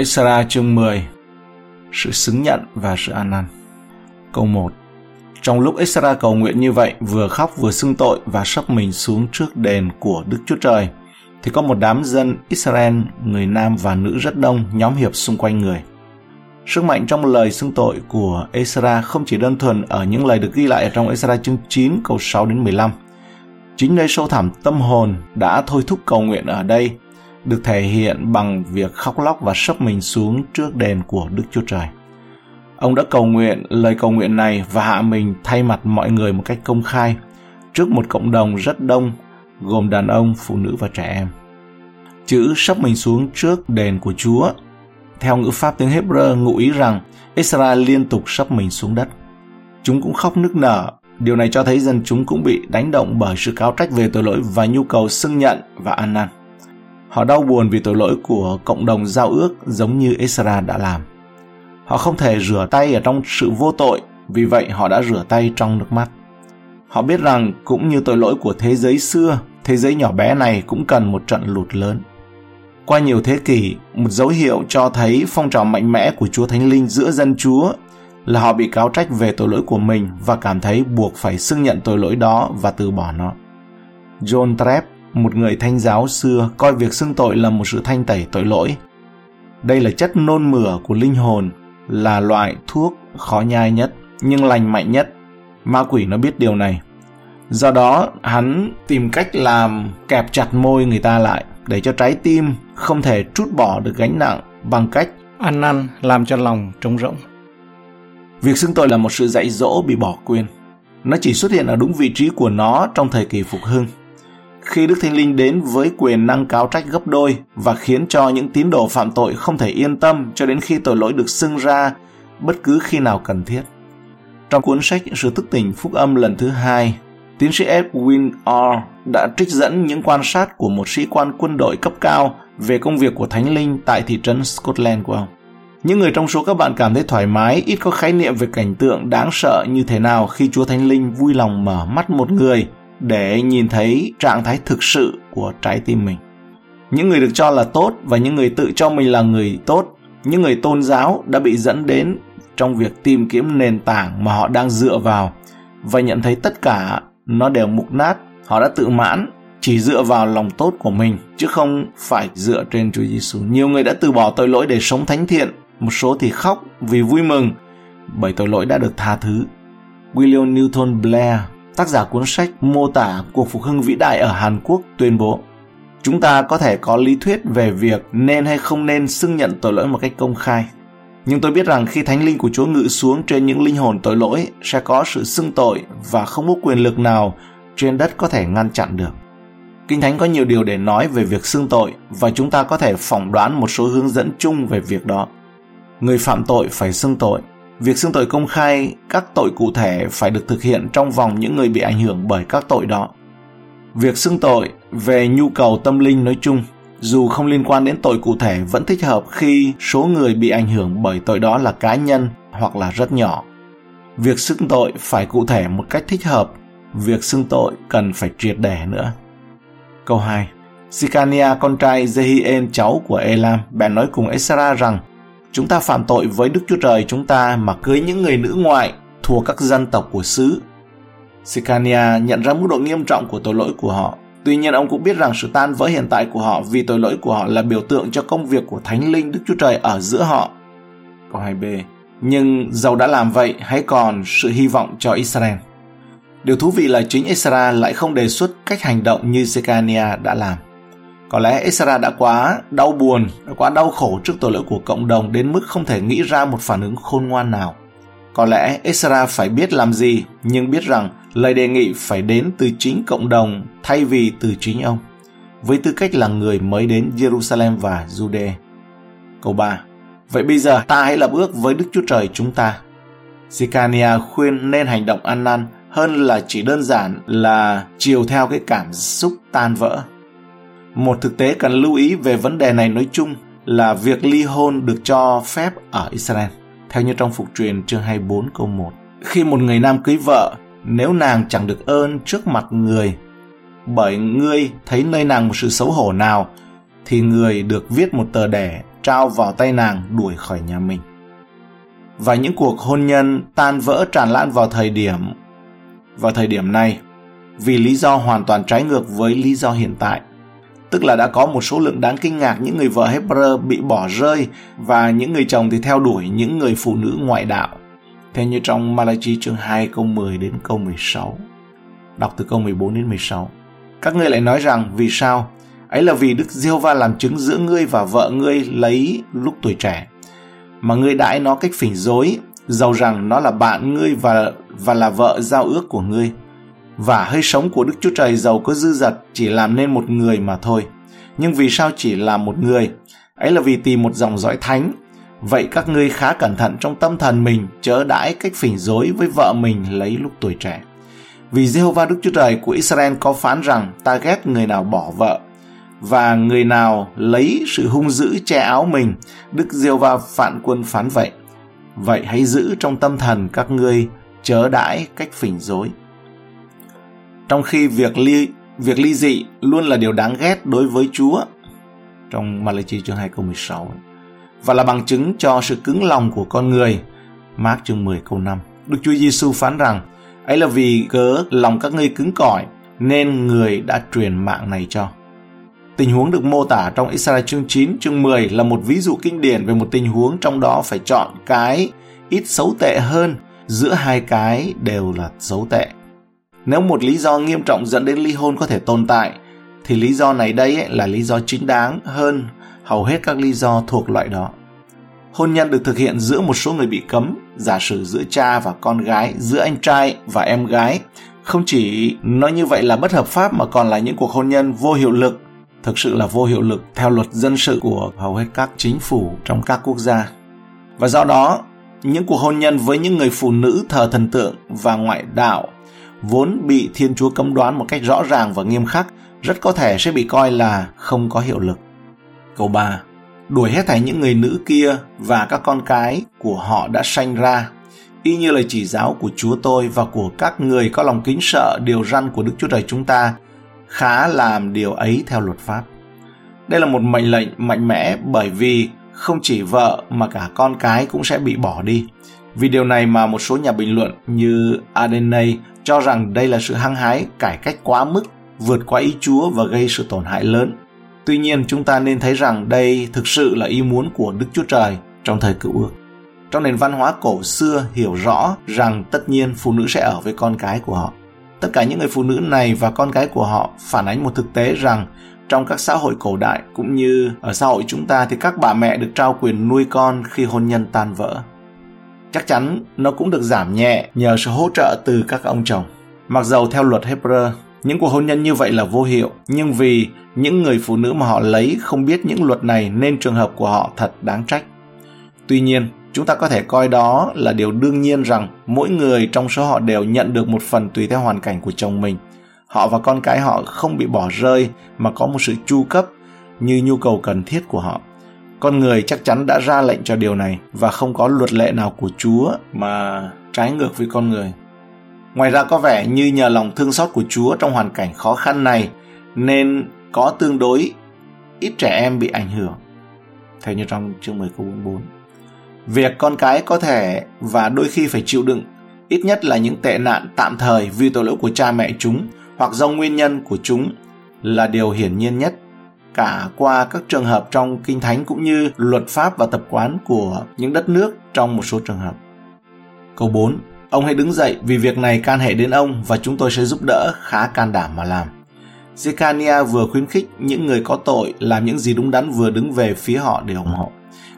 Esra chương 10 Sự xứng nhận và sự an năn Câu 1 Trong lúc Esra cầu nguyện như vậy, vừa khóc vừa xưng tội và sắp mình xuống trước đền của Đức Chúa Trời, thì có một đám dân Israel, người nam và nữ rất đông, nhóm hiệp xung quanh người. Sức mạnh trong lời xưng tội của Esra không chỉ đơn thuần ở những lời được ghi lại trong Esra chương 9 câu 6 đến 15. Chính nơi sâu thẳm tâm hồn đã thôi thúc cầu nguyện ở đây được thể hiện bằng việc khóc lóc và sấp mình xuống trước đền của Đức Chúa Trời. Ông đã cầu nguyện lời cầu nguyện này và hạ mình thay mặt mọi người một cách công khai trước một cộng đồng rất đông gồm đàn ông, phụ nữ và trẻ em. Chữ sắp mình xuống trước đền của Chúa theo ngữ pháp tiếng Hebrew ngụ ý rằng Israel liên tục sắp mình xuống đất. Chúng cũng khóc nức nở. Điều này cho thấy dân chúng cũng bị đánh động bởi sự cáo trách về tội lỗi và nhu cầu xưng nhận và ăn năn. Họ đau buồn vì tội lỗi của cộng đồng giao ước giống như Israel đã làm. Họ không thể rửa tay ở trong sự vô tội, vì vậy họ đã rửa tay trong nước mắt. Họ biết rằng cũng như tội lỗi của thế giới xưa, thế giới nhỏ bé này cũng cần một trận lụt lớn. Qua nhiều thế kỷ, một dấu hiệu cho thấy phong trào mạnh mẽ của Chúa Thánh Linh giữa dân Chúa là họ bị cáo trách về tội lỗi của mình và cảm thấy buộc phải xưng nhận tội lỗi đó và từ bỏ nó. John Trepp, một người thanh giáo xưa, coi việc xưng tội là một sự thanh tẩy tội lỗi. Đây là chất nôn mửa của linh hồn, là loại thuốc khó nhai nhất, nhưng lành mạnh nhất. Ma quỷ nó biết điều này. Do đó, hắn tìm cách làm kẹp chặt môi người ta lại để cho trái tim không thể trút bỏ được gánh nặng bằng cách ăn năn làm cho lòng trống rỗng. Việc xưng tội là một sự dạy dỗ bị bỏ quên. Nó chỉ xuất hiện ở đúng vị trí của nó trong thời kỳ phục hưng. Khi Đức Thánh Linh đến với quyền năng cáo trách gấp đôi và khiến cho những tín đồ phạm tội không thể yên tâm cho đến khi tội lỗi được xưng ra bất cứ khi nào cần thiết. Trong cuốn sách Sự thức tỉnh phúc âm lần thứ hai, tiến sĩ Edwin R. đã trích dẫn những quan sát của một sĩ quan quân đội cấp cao về công việc của Thánh Linh tại thị trấn Scotland của ông. Những người trong số các bạn cảm thấy thoải mái, ít có khái niệm về cảnh tượng đáng sợ như thế nào khi Chúa Thánh Linh vui lòng mở mắt một người để nhìn thấy trạng thái thực sự của trái tim mình. Những người được cho là tốt và những người tự cho mình là người tốt, những người tôn giáo đã bị dẫn đến trong việc tìm kiếm nền tảng mà họ đang dựa vào và nhận thấy tất cả nó đều mục nát, họ đã tự mãn chỉ dựa vào lòng tốt của mình chứ không phải dựa trên Chúa Giêsu. Nhiều người đã từ bỏ tội lỗi để sống thánh thiện, một số thì khóc vì vui mừng bởi tội lỗi đã được tha thứ. William Newton Blair, tác giả cuốn sách mô tả cuộc phục hưng vĩ đại ở Hàn Quốc tuyên bố, Chúng ta có thể có lý thuyết về việc nên hay không nên xưng nhận tội lỗi một cách công khai. Nhưng tôi biết rằng khi thánh linh của Chúa ngự xuống trên những linh hồn tội lỗi, sẽ có sự xưng tội và không có quyền lực nào trên đất có thể ngăn chặn được. Kinh Thánh có nhiều điều để nói về việc xưng tội và chúng ta có thể phỏng đoán một số hướng dẫn chung về việc đó. Người phạm tội phải xưng tội. Việc xưng tội công khai các tội cụ thể phải được thực hiện trong vòng những người bị ảnh hưởng bởi các tội đó. Việc xưng tội về nhu cầu tâm linh nói chung dù không liên quan đến tội cụ thể vẫn thích hợp khi số người bị ảnh hưởng bởi tội đó là cá nhân hoặc là rất nhỏ. Việc xưng tội phải cụ thể một cách thích hợp, việc xưng tội cần phải triệt để nữa. Câu 2. Sikania con trai Jehien cháu của Elam bèn nói cùng Esra rằng Chúng ta phạm tội với Đức Chúa Trời chúng ta mà cưới những người nữ ngoại thuộc các dân tộc của xứ. Sicania nhận ra mức độ nghiêm trọng của tội lỗi của họ. Tuy nhiên ông cũng biết rằng sự tan vỡ hiện tại của họ vì tội lỗi của họ là biểu tượng cho công việc của Thánh Linh Đức Chúa Trời ở giữa họ. Câu 2b Nhưng dầu đã làm vậy, hãy còn sự hy vọng cho Israel. Điều thú vị là chính Israel lại không đề xuất cách hành động như Sicania đã làm. Có lẽ Israel đã quá đau buồn, đã quá đau khổ trước tội lỗi của cộng đồng đến mức không thể nghĩ ra một phản ứng khôn ngoan nào. Có lẽ Israel phải biết làm gì, nhưng biết rằng lời đề nghị phải đến từ chính cộng đồng thay vì từ chính ông, với tư cách là người mới đến Jerusalem và Jude. Câu 3. Vậy bây giờ ta hãy lập ước với Đức Chúa Trời chúng ta. Sikania khuyên nên hành động ăn năn hơn là chỉ đơn giản là chiều theo cái cảm xúc tan vỡ. Một thực tế cần lưu ý về vấn đề này nói chung là việc ly hôn được cho phép ở Israel, theo như trong phục truyền chương 24 câu 1. Khi một người nam cưới vợ, nếu nàng chẳng được ơn trước mặt người, bởi ngươi thấy nơi nàng một sự xấu hổ nào, thì người được viết một tờ đẻ trao vào tay nàng đuổi khỏi nhà mình. Và những cuộc hôn nhân tan vỡ tràn lan vào thời điểm vào thời điểm này vì lý do hoàn toàn trái ngược với lý do hiện tại. Tức là đã có một số lượng đáng kinh ngạc những người vợ Hebrew bị bỏ rơi và những người chồng thì theo đuổi những người phụ nữ ngoại đạo. Theo như trong Malachi chương 2 câu 10 đến câu 16. Đọc từ câu 14 đến 16. Các ngươi lại nói rằng vì sao? Ấy là vì Đức Diêu Va làm chứng giữa ngươi và vợ ngươi lấy lúc tuổi trẻ. Mà ngươi đãi nó cách phỉnh dối, dầu rằng nó là bạn ngươi và và là vợ giao ước của ngươi. Và hơi sống của Đức Chúa Trời giàu có dư dật chỉ làm nên một người mà thôi. Nhưng vì sao chỉ là một người? Ấy là vì tìm một dòng dõi thánh. Vậy các ngươi khá cẩn thận trong tâm thần mình chớ đãi cách phỉnh dối với vợ mình lấy lúc tuổi trẻ. Vì Jehovah Đức Chúa Trời của Israel có phán rằng ta ghét người nào bỏ vợ và người nào lấy sự hung dữ che áo mình, Đức Giê-va phản quân phán vậy. Vậy hãy giữ trong tâm thần các ngươi chớ đãi cách phỉnh dối. Trong khi việc ly việc ly dị luôn là điều đáng ghét đối với Chúa trong Malachi chương 2 câu 16 và là bằng chứng cho sự cứng lòng của con người. Mark chương 10 câu 5. Đức Chúa Giêsu phán rằng ấy là vì cớ lòng các ngươi cứng cỏi nên người đã truyền mạng này cho. Tình huống được mô tả trong Israel chương 9, chương 10 là một ví dụ kinh điển về một tình huống trong đó phải chọn cái ít xấu tệ hơn giữa hai cái đều là xấu tệ. Nếu một lý do nghiêm trọng dẫn đến ly hôn có thể tồn tại, thì lý do này đây ấy là lý do chính đáng hơn hầu hết các lý do thuộc loại đó. Hôn nhân được thực hiện giữa một số người bị cấm, giả sử giữa cha và con gái, giữa anh trai và em gái. Không chỉ nói như vậy là bất hợp pháp mà còn là những cuộc hôn nhân vô hiệu lực thực sự là vô hiệu lực theo luật dân sự của hầu hết các chính phủ trong các quốc gia. Và do đó, những cuộc hôn nhân với những người phụ nữ thờ thần tượng và ngoại đạo vốn bị Thiên Chúa cấm đoán một cách rõ ràng và nghiêm khắc rất có thể sẽ bị coi là không có hiệu lực. Câu 3. Đuổi hết thảy những người nữ kia và các con cái của họ đã sanh ra, y như lời chỉ giáo của Chúa tôi và của các người có lòng kính sợ điều răn của Đức Chúa Trời chúng ta khá làm điều ấy theo luật pháp. Đây là một mệnh lệnh mạnh mẽ bởi vì không chỉ vợ mà cả con cái cũng sẽ bị bỏ đi. Vì điều này mà một số nhà bình luận như Adenay cho rằng đây là sự hăng hái cải cách quá mức, vượt qua ý Chúa và gây sự tổn hại lớn. Tuy nhiên, chúng ta nên thấy rằng đây thực sự là ý muốn của Đức Chúa Trời trong thời cựu ước. Trong nền văn hóa cổ xưa hiểu rõ rằng tất nhiên phụ nữ sẽ ở với con cái của họ. Tất cả những người phụ nữ này và con cái của họ phản ánh một thực tế rằng trong các xã hội cổ đại cũng như ở xã hội chúng ta thì các bà mẹ được trao quyền nuôi con khi hôn nhân tan vỡ. Chắc chắn nó cũng được giảm nhẹ nhờ sự hỗ trợ từ các ông chồng. Mặc dầu theo luật Hebrew, những cuộc hôn nhân như vậy là vô hiệu, nhưng vì những người phụ nữ mà họ lấy không biết những luật này nên trường hợp của họ thật đáng trách. Tuy nhiên, chúng ta có thể coi đó là điều đương nhiên rằng mỗi người trong số họ đều nhận được một phần tùy theo hoàn cảnh của chồng mình họ và con cái họ không bị bỏ rơi mà có một sự chu cấp như nhu cầu cần thiết của họ con người chắc chắn đã ra lệnh cho điều này và không có luật lệ nào của chúa mà trái ngược với con người. Ngoài ra có vẻ như nhờ lòng thương xót của chúa trong hoàn cảnh khó khăn này nên có tương đối ít trẻ em bị ảnh hưởng. Theo như trong chương 10 câu 44 việc con cái có thể và đôi khi phải chịu đựng ít nhất là những tệ nạn tạm thời vì tội lỗi của cha mẹ chúng hoặc do nguyên nhân của chúng là điều hiển nhiên nhất cả qua các trường hợp trong kinh thánh cũng như luật pháp và tập quán của những đất nước trong một số trường hợp. Câu 4. Ông hãy đứng dậy vì việc này can hệ đến ông và chúng tôi sẽ giúp đỡ khá can đảm mà làm. Zechariah vừa khuyến khích những người có tội làm những gì đúng đắn vừa đứng về phía họ để ủng hộ.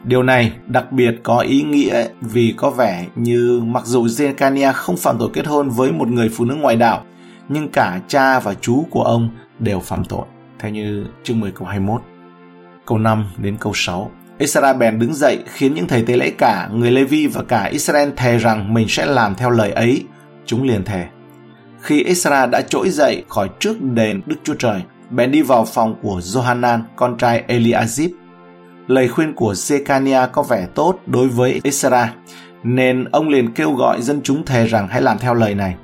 Điều này đặc biệt có ý nghĩa vì có vẻ như mặc dù Zechariah không phạm tội kết hôn với một người phụ nữ ngoại đạo, nhưng cả cha và chú của ông đều phạm tội, theo như chương 10 câu 21. Câu 5 đến câu 6. Israel bèn đứng dậy khiến những thầy tế lễ cả, người Levi và cả Israel thề rằng mình sẽ làm theo lời ấy. Chúng liền thề. Khi Israel đã trỗi dậy khỏi trước đền Đức Chúa Trời, bèn đi vào phòng của Johanan, con trai Eliazib. Lời khuyên của Zekania có vẻ tốt đối với Israel, nên ông liền kêu gọi dân chúng thề rằng hãy làm theo lời này.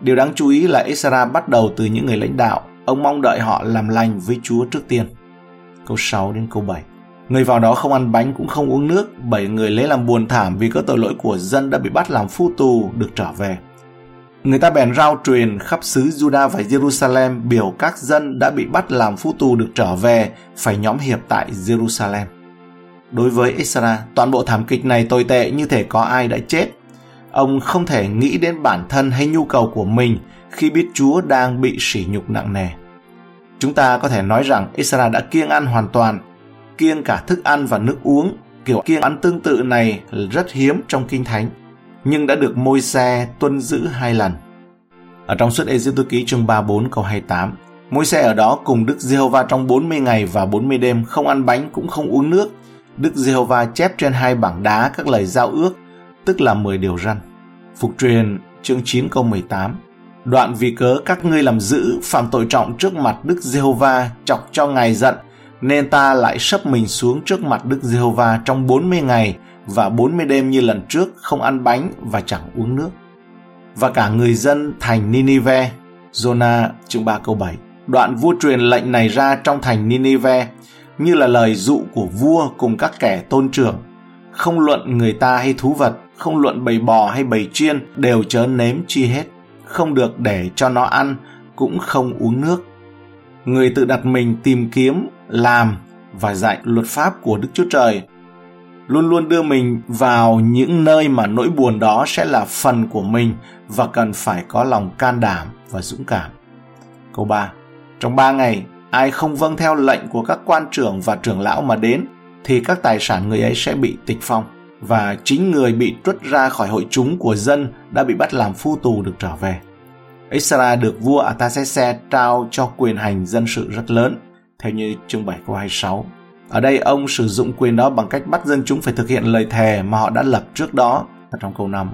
Điều đáng chú ý là Esra bắt đầu từ những người lãnh đạo, ông mong đợi họ làm lành với Chúa trước tiên. Câu 6 đến câu 7. Người vào đó không ăn bánh cũng không uống nước, bảy người lấy làm buồn thảm vì các tội lỗi của dân đã bị bắt làm phu tù được trở về. Người ta bèn rao truyền khắp xứ Juda và Jerusalem biểu các dân đã bị bắt làm phu tù được trở về phải nhóm hiệp tại Jerusalem. Đối với Esra, toàn bộ thảm kịch này tồi tệ như thể có ai đã chết. Ông không thể nghĩ đến bản thân hay nhu cầu của mình khi biết Chúa đang bị sỉ nhục nặng nề. Chúng ta có thể nói rằng Israel đã kiêng ăn hoàn toàn, kiêng cả thức ăn và nước uống. Kiểu kiêng ăn tương tự này rất hiếm trong Kinh Thánh, nhưng đã được môi xe tuân giữ hai lần. Ở trong suốt Ê-giê-tô ký chương 34 câu 28, môi xe ở đó cùng Đức Giê-hô-va trong 40 ngày và 40 đêm không ăn bánh cũng không uống nước. Đức Giê-hô-va chép trên hai bảng đá các lời giao ước, tức là 10 điều răn. Phục truyền chương 9 câu 18 Đoạn vì cớ các ngươi làm dữ phạm tội trọng trước mặt Đức Giê-hô-va chọc cho ngài giận nên ta lại sấp mình xuống trước mặt Đức Giê-hô-va trong 40 ngày và 40 đêm như lần trước không ăn bánh và chẳng uống nước. Và cả người dân thành Ninive, Jonah chương 3 câu 7. Đoạn vua truyền lệnh này ra trong thành Ninive như là lời dụ của vua cùng các kẻ tôn trưởng. Không luận người ta hay thú vật, không luận bầy bò hay bầy chiên đều chớ nếm chi hết. Không được để cho nó ăn, cũng không uống nước. Người tự đặt mình tìm kiếm làm và dạy luật pháp của Đức Chúa Trời. Luôn luôn đưa mình vào những nơi mà nỗi buồn đó sẽ là phần của mình và cần phải có lòng can đảm và dũng cảm. Câu 3. Trong 3 ngày, ai không vâng theo lệnh của các quan trưởng và trưởng lão mà đến, thì các tài sản người ấy sẽ bị tịch phong và chính người bị truất ra khỏi hội chúng của dân đã bị bắt làm phu tù được trở về. Israel được vua Artaxerxes trao cho quyền hành dân sự rất lớn theo như chương 7 câu 26. Ở đây ông sử dụng quyền đó bằng cách bắt dân chúng phải thực hiện lời thề mà họ đã lập trước đó ở trong câu 5.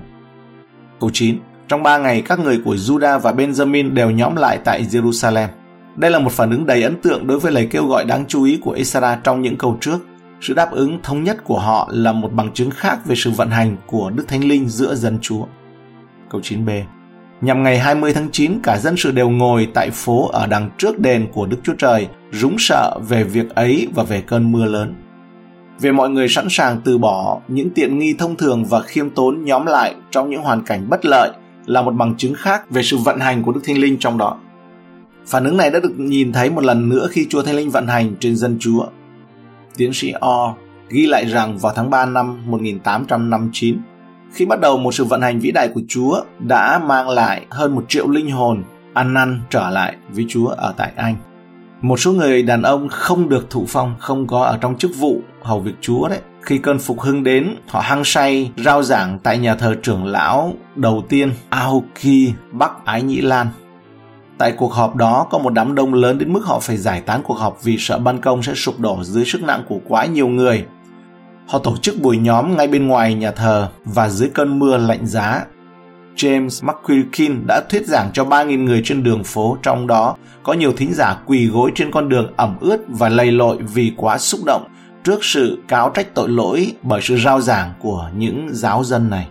Câu 9. Trong 3 ngày, các người của Judah và Benjamin đều nhóm lại tại Jerusalem. Đây là một phản ứng đầy ấn tượng đối với lời kêu gọi đáng chú ý của Esra trong những câu trước. Sự đáp ứng thống nhất của họ là một bằng chứng khác về sự vận hành của Đức Thánh Linh giữa dân Chúa. Câu 9b Nhằm ngày 20 tháng 9, cả dân sự đều ngồi tại phố ở đằng trước đền của Đức Chúa Trời, rúng sợ về việc ấy và về cơn mưa lớn. Về mọi người sẵn sàng từ bỏ những tiện nghi thông thường và khiêm tốn nhóm lại trong những hoàn cảnh bất lợi là một bằng chứng khác về sự vận hành của Đức Thánh Linh trong đó. Phản ứng này đã được nhìn thấy một lần nữa khi Chúa Thánh Linh vận hành trên dân Chúa. Tiến sĩ O ghi lại rằng vào tháng 3 năm 1859, khi bắt đầu một sự vận hành vĩ đại của Chúa đã mang lại hơn một triệu linh hồn ăn năn trở lại với Chúa ở tại Anh. Một số người đàn ông không được thụ phong, không có ở trong chức vụ hầu việc Chúa đấy. Khi cơn phục hưng đến, họ hăng say rao giảng tại nhà thờ trưởng lão đầu tiên Aoki, Bắc Ái Nhĩ Lan. Tại cuộc họp đó có một đám đông lớn đến mức họ phải giải tán cuộc họp vì sợ ban công sẽ sụp đổ dưới sức nặng của quá nhiều người Họ tổ chức buổi nhóm ngay bên ngoài nhà thờ và dưới cơn mưa lạnh giá. James McQuilkin đã thuyết giảng cho 3.000 người trên đường phố, trong đó có nhiều thính giả quỳ gối trên con đường ẩm ướt và lầy lội vì quá xúc động trước sự cáo trách tội lỗi bởi sự rao giảng của những giáo dân này.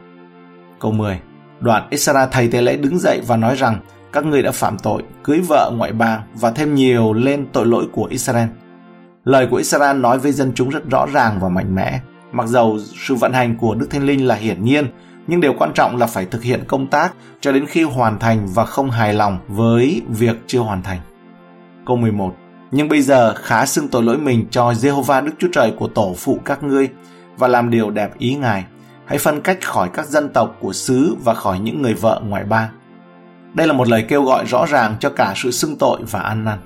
Câu 10 Đoạn Esra thầy tế lễ đứng dậy và nói rằng các ngươi đã phạm tội, cưới vợ ngoại bang và thêm nhiều lên tội lỗi của Israel. Lời của Israel nói với dân chúng rất rõ ràng và mạnh mẽ. Mặc dầu sự vận hành của Đức Thánh Linh là hiển nhiên, nhưng điều quan trọng là phải thực hiện công tác cho đến khi hoàn thành và không hài lòng với việc chưa hoàn thành. Câu 11 Nhưng bây giờ khá xưng tội lỗi mình cho Jehovah Đức Chúa Trời của tổ phụ các ngươi và làm điều đẹp ý Ngài. Hãy phân cách khỏi các dân tộc của xứ và khỏi những người vợ ngoại bang. Đây là một lời kêu gọi rõ ràng cho cả sự xưng tội và ăn năn.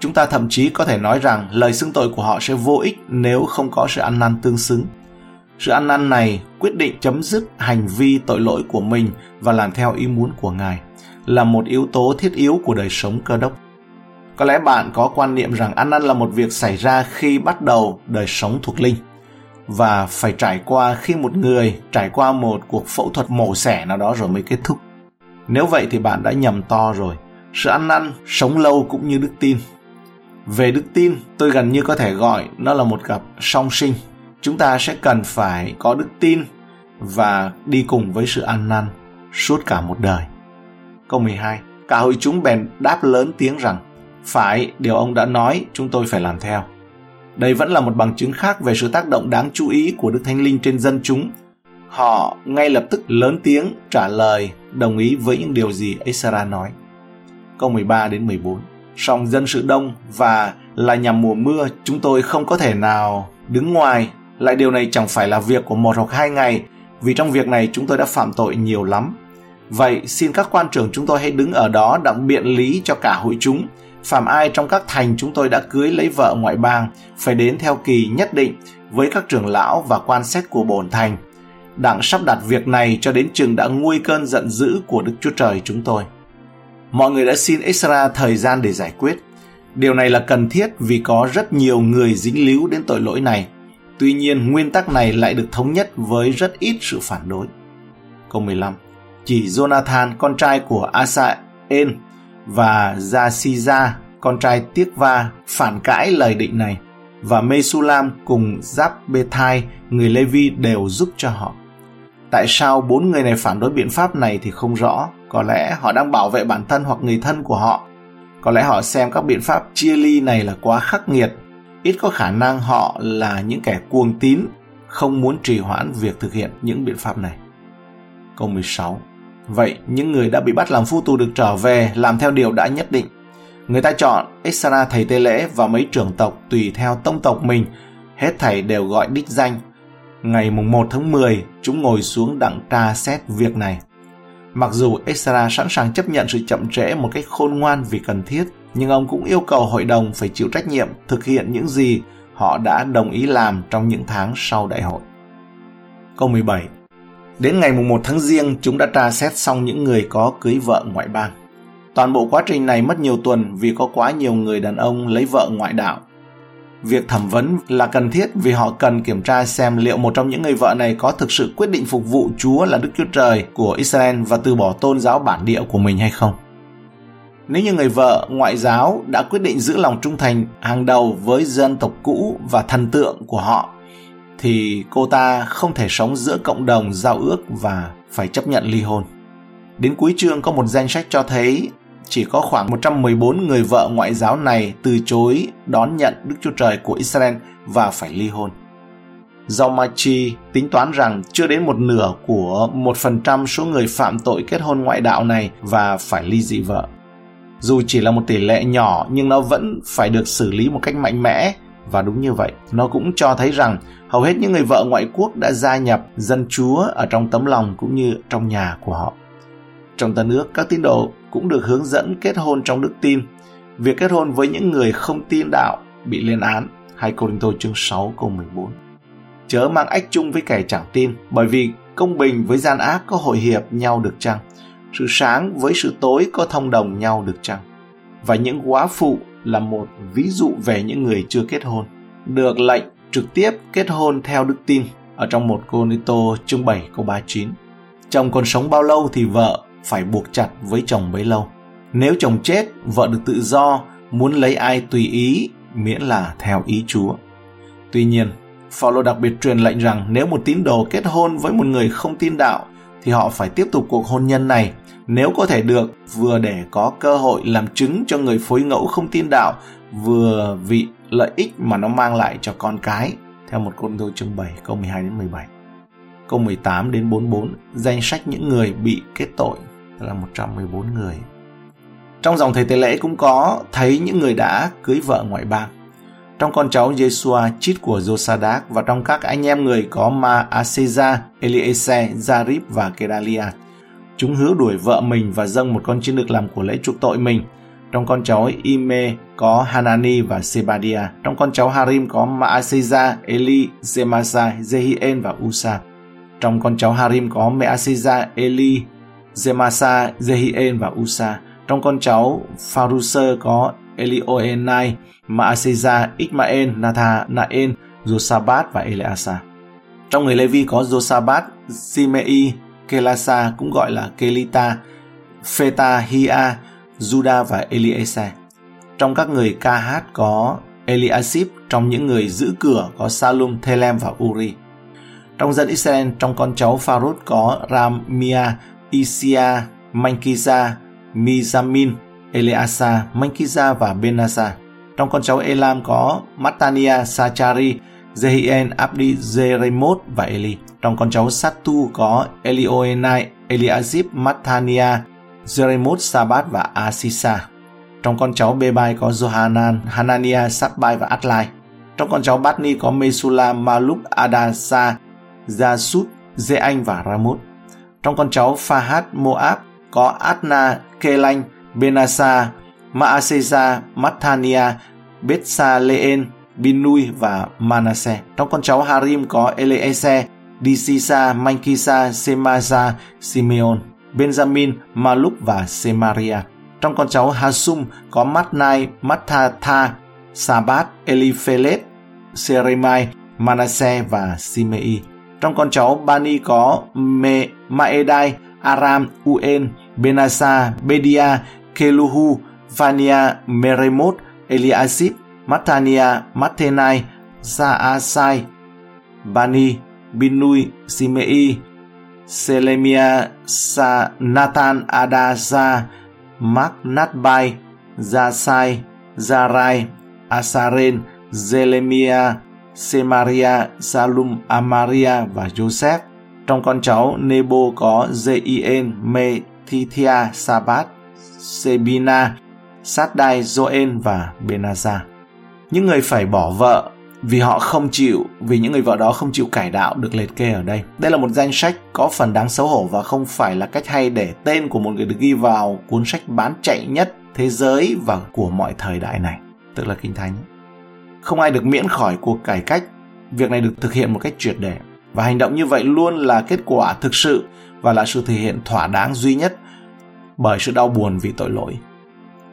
Chúng ta thậm chí có thể nói rằng lời xưng tội của họ sẽ vô ích nếu không có sự ăn năn tương xứng. Sự ăn năn này quyết định chấm dứt hành vi tội lỗi của mình và làm theo ý muốn của Ngài, là một yếu tố thiết yếu của đời sống cơ đốc. Có lẽ bạn có quan niệm rằng ăn năn là một việc xảy ra khi bắt đầu đời sống thuộc linh và phải trải qua khi một người trải qua một cuộc phẫu thuật mổ xẻ nào đó rồi mới kết thúc. Nếu vậy thì bạn đã nhầm to rồi. Sự ăn năn sống lâu cũng như đức tin về đức tin, tôi gần như có thể gọi nó là một cặp song sinh. Chúng ta sẽ cần phải có đức tin và đi cùng với sự ăn năn suốt cả một đời. Câu 12. Cả hội chúng bèn đáp lớn tiếng rằng, phải, điều ông đã nói, chúng tôi phải làm theo. Đây vẫn là một bằng chứng khác về sự tác động đáng chú ý của Đức Thánh Linh trên dân chúng. Họ ngay lập tức lớn tiếng trả lời, đồng ý với những điều gì Esra nói. Câu 13 đến 14 Song dân sự đông và là nhằm mùa mưa, chúng tôi không có thể nào đứng ngoài. Lại điều này chẳng phải là việc của một hoặc hai ngày, vì trong việc này chúng tôi đã phạm tội nhiều lắm. Vậy xin các quan trưởng chúng tôi hãy đứng ở đó đặng biện lý cho cả hội chúng. Phạm ai trong các thành chúng tôi đã cưới lấy vợ ngoại bang, phải đến theo kỳ nhất định với các trưởng lão và quan xét của bổn thành đặng sắp đặt việc này cho đến chừng đã nguôi cơn giận dữ của Đức Chúa Trời chúng tôi. Mọi người đã xin Ezra thời gian để giải quyết. Điều này là cần thiết vì có rất nhiều người dính líu đến tội lỗi này. Tuy nhiên, nguyên tắc này lại được thống nhất với rất ít sự phản đối. Câu 15 Chỉ Jonathan, con trai của Asael và Jasiza, con trai Tiếc Va, phản cãi lời định này và Mesulam cùng Giáp Bethai, người Levi đều giúp cho họ. Tại sao bốn người này phản đối biện pháp này thì không rõ, có lẽ họ đang bảo vệ bản thân hoặc người thân của họ. Có lẽ họ xem các biện pháp chia ly này là quá khắc nghiệt, ít có khả năng họ là những kẻ cuồng tín, không muốn trì hoãn việc thực hiện những biện pháp này. Câu 16 Vậy, những người đã bị bắt làm phu tù được trở về làm theo điều đã nhất định. Người ta chọn Esra thầy tế lễ và mấy trưởng tộc tùy theo tông tộc mình, hết thầy đều gọi đích danh. Ngày mùng 1 tháng 10, chúng ngồi xuống đặng tra xét việc này. Mặc dù Esra sẵn sàng chấp nhận sự chậm trễ một cách khôn ngoan vì cần thiết, nhưng ông cũng yêu cầu hội đồng phải chịu trách nhiệm thực hiện những gì họ đã đồng ý làm trong những tháng sau đại hội. Câu 17 Đến ngày 1 tháng riêng, chúng đã tra xét xong những người có cưới vợ ngoại bang. Toàn bộ quá trình này mất nhiều tuần vì có quá nhiều người đàn ông lấy vợ ngoại đạo. Việc thẩm vấn là cần thiết vì họ cần kiểm tra xem liệu một trong những người vợ này có thực sự quyết định phục vụ Chúa là Đức Chúa Trời của Israel và từ bỏ tôn giáo bản địa của mình hay không. Nếu như người vợ ngoại giáo đã quyết định giữ lòng trung thành hàng đầu với dân tộc cũ và thần tượng của họ, thì cô ta không thể sống giữa cộng đồng giao ước và phải chấp nhận ly hôn. Đến cuối chương có một danh sách cho thấy chỉ có khoảng 114 người vợ ngoại giáo này từ chối đón nhận Đức Chúa Trời của Israel và phải ly hôn. Zomachi tính toán rằng chưa đến một nửa của một phần trăm số người phạm tội kết hôn ngoại đạo này và phải ly dị vợ. Dù chỉ là một tỷ lệ nhỏ nhưng nó vẫn phải được xử lý một cách mạnh mẽ và đúng như vậy, nó cũng cho thấy rằng hầu hết những người vợ ngoại quốc đã gia nhập dân Chúa ở trong tấm lòng cũng như trong nhà của họ. Trong tân ước, các tín đồ cũng được hướng dẫn kết hôn trong đức tin. Việc kết hôn với những người không tin đạo bị lên án. 2 Corinto chương 6 câu 14. Chớ mang ách chung với kẻ chẳng tin, bởi vì công bình với gian ác có hội hiệp nhau được chăng? Sự sáng với sự tối có thông đồng nhau được chăng? Và những quá phụ là một ví dụ về những người chưa kết hôn, được lệnh trực tiếp kết hôn theo đức tin ở trong một Corinto chương 7 câu 39. Chồng còn sống bao lâu thì vợ phải buộc chặt với chồng bấy lâu. Nếu chồng chết, vợ được tự do, muốn lấy ai tùy ý, miễn là theo ý Chúa. Tuy nhiên, Phaolô đặc biệt truyền lệnh rằng nếu một tín đồ kết hôn với một người không tin đạo thì họ phải tiếp tục cuộc hôn nhân này nếu có thể được vừa để có cơ hội làm chứng cho người phối ngẫu không tin đạo vừa vì lợi ích mà nó mang lại cho con cái theo một côn đô chương 7 câu 12 đến 17 câu 18 đến 44 danh sách những người bị kết tội là 114 người trong dòng thầy tế lễ cũng có thấy những người đã cưới vợ ngoại bang trong con cháu Yeshua, chít của Josadak và trong các anh em người có Ma Aseza, Eliese, Zarib và Kedalia. Chúng hứa đuổi vợ mình và dâng một con chiên được làm của lễ chuộc tội mình. Trong con cháu Ime có Hanani và Sebadia. Trong con cháu Harim có Maaseza, Eli, Zemasa, Zehien và Usa. Trong con cháu Harim có Measeza, Eli, Zemasa, Zehien và Usa. Trong con cháu Pharuser có Elioenai, Maaseza, Ismael, Nathanael, Josabat và Eleasa. Trong người Levi có Josabat, Simei, Kelasa cũng gọi là Kelita, hia, Juda và Eliezer. Trong các người kh có eliasip trong những người giữ cửa có Salum, Thelem và Uri. Trong dân Israel, trong con cháu Pharaoh có Ramia, Isia, Mankiza, Mizamin, Eleasa, Mankiza và Benasa. Trong con cháu Elam có Matania, Sachari, Jehien, Abdi, Jeremot và Eli. Trong con cháu Sattu có Elioenai, Eliazib, Matania, Jeremot, Sabat và Asisa. Trong con cháu Bebai có Johanan, Hanania, Sabbai và Atlai. Trong con cháu Batni có Mesula, Maluk, Adasa, Jasut, Zeanh và Ramut. Trong con cháu Fahad Moab có Adna, Kelanh, Benasa, Maaseza, Mathania, Betsaleen, Binui và Manasseh. Trong con cháu Harim có Eleese, Disisa, Mankisa, Semasa, Simeon, Benjamin, Maluk và Semaria. Trong con cháu Hasum có Matnai, Mattatha, Sabat, Eliphelet, Seremai, Manasseh và Simei. Trong con cháu Bani có Me, Maedai, Aram, Uen, Benasa, Bedia, Keluhu, Vania, Meremot, Eliasib, Matania, Mathenai, Saasai, Bani, Binui, Simei, Selemia, Sa Nathan, Adasa, Magnatbai, Zasai, Zarai, Asaren, Zelemia, Semaria, Salum, Amaria và Joseph. Trong con cháu Nebo có Jeien, Methithia, Sabat, Sebina, Sadai, Joen và Benaza. Những người phải bỏ vợ vì họ không chịu, vì những người vợ đó không chịu cải đạo được liệt kê ở đây. Đây là một danh sách có phần đáng xấu hổ và không phải là cách hay để tên của một người được ghi vào cuốn sách bán chạy nhất thế giới và của mọi thời đại này, tức là Kinh Thánh. Không ai được miễn khỏi cuộc cải cách, việc này được thực hiện một cách triệt để và hành động như vậy luôn là kết quả thực sự và là sự thể hiện thỏa đáng duy nhất bởi sự đau buồn vì tội lỗi.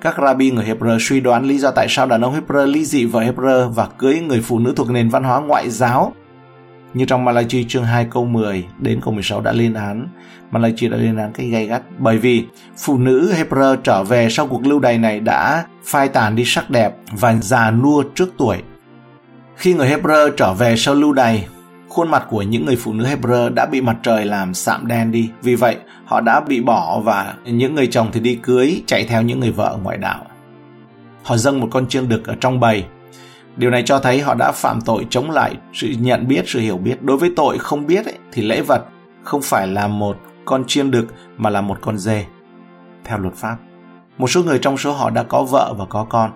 Các rabbi người Hebrew suy đoán lý do tại sao đàn ông Hebrew ly dị vợ Hebrew và cưới người phụ nữ thuộc nền văn hóa ngoại giáo. Như trong Malachi chương 2 câu 10 đến câu 16 đã lên án, Malachi đã lên án cái gay gắt bởi vì phụ nữ Hebrew trở về sau cuộc lưu đày này đã phai tàn đi sắc đẹp và già nua trước tuổi. Khi người Hebrew trở về sau lưu đày, khuôn mặt của những người phụ nữ Hebrew đã bị mặt trời làm sạm đen đi. Vì vậy, họ đã bị bỏ và những người chồng thì đi cưới chạy theo những người vợ ngoại đạo. Họ dâng một con chiên đực ở trong bầy. Điều này cho thấy họ đã phạm tội chống lại sự nhận biết, sự hiểu biết. Đối với tội không biết ấy, thì lễ vật không phải là một con chiên đực mà là một con dê. Theo luật pháp. Một số người trong số họ đã có vợ và có con.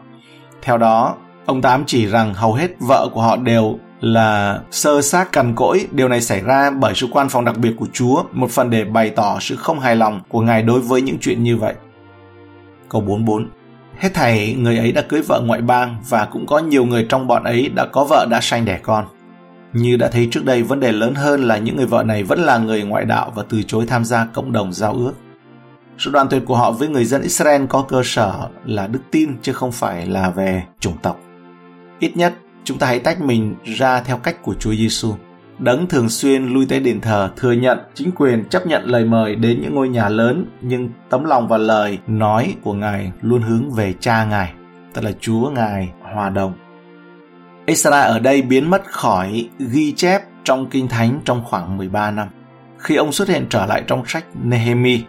Theo đó, ông Tám chỉ rằng hầu hết vợ của họ đều là sơ xác cằn cỗi. Điều này xảy ra bởi sự quan phòng đặc biệt của Chúa, một phần để bày tỏ sự không hài lòng của Ngài đối với những chuyện như vậy. Câu 44 Hết thảy người ấy đã cưới vợ ngoại bang và cũng có nhiều người trong bọn ấy đã có vợ đã sanh đẻ con. Như đã thấy trước đây, vấn đề lớn hơn là những người vợ này vẫn là người ngoại đạo và từ chối tham gia cộng đồng giao ước. Sự đoàn tuyệt của họ với người dân Israel có cơ sở là đức tin chứ không phải là về chủng tộc. Ít nhất chúng ta hãy tách mình ra theo cách của Chúa Giêsu. Đấng thường xuyên lui tới đền thờ, thừa nhận chính quyền chấp nhận lời mời đến những ngôi nhà lớn, nhưng tấm lòng và lời nói của Ngài luôn hướng về cha Ngài, tức là Chúa Ngài hòa đồng. Esra ở đây biến mất khỏi ghi chép trong Kinh Thánh trong khoảng 13 năm. Khi ông xuất hiện trở lại trong sách Nehemi,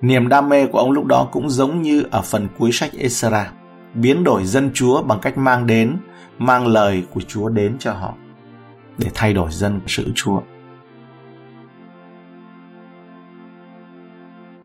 niềm đam mê của ông lúc đó cũng giống như ở phần cuối sách Esra, biến đổi dân Chúa bằng cách mang đến mang lời của Chúa đến cho họ để thay đổi dân sự Chúa.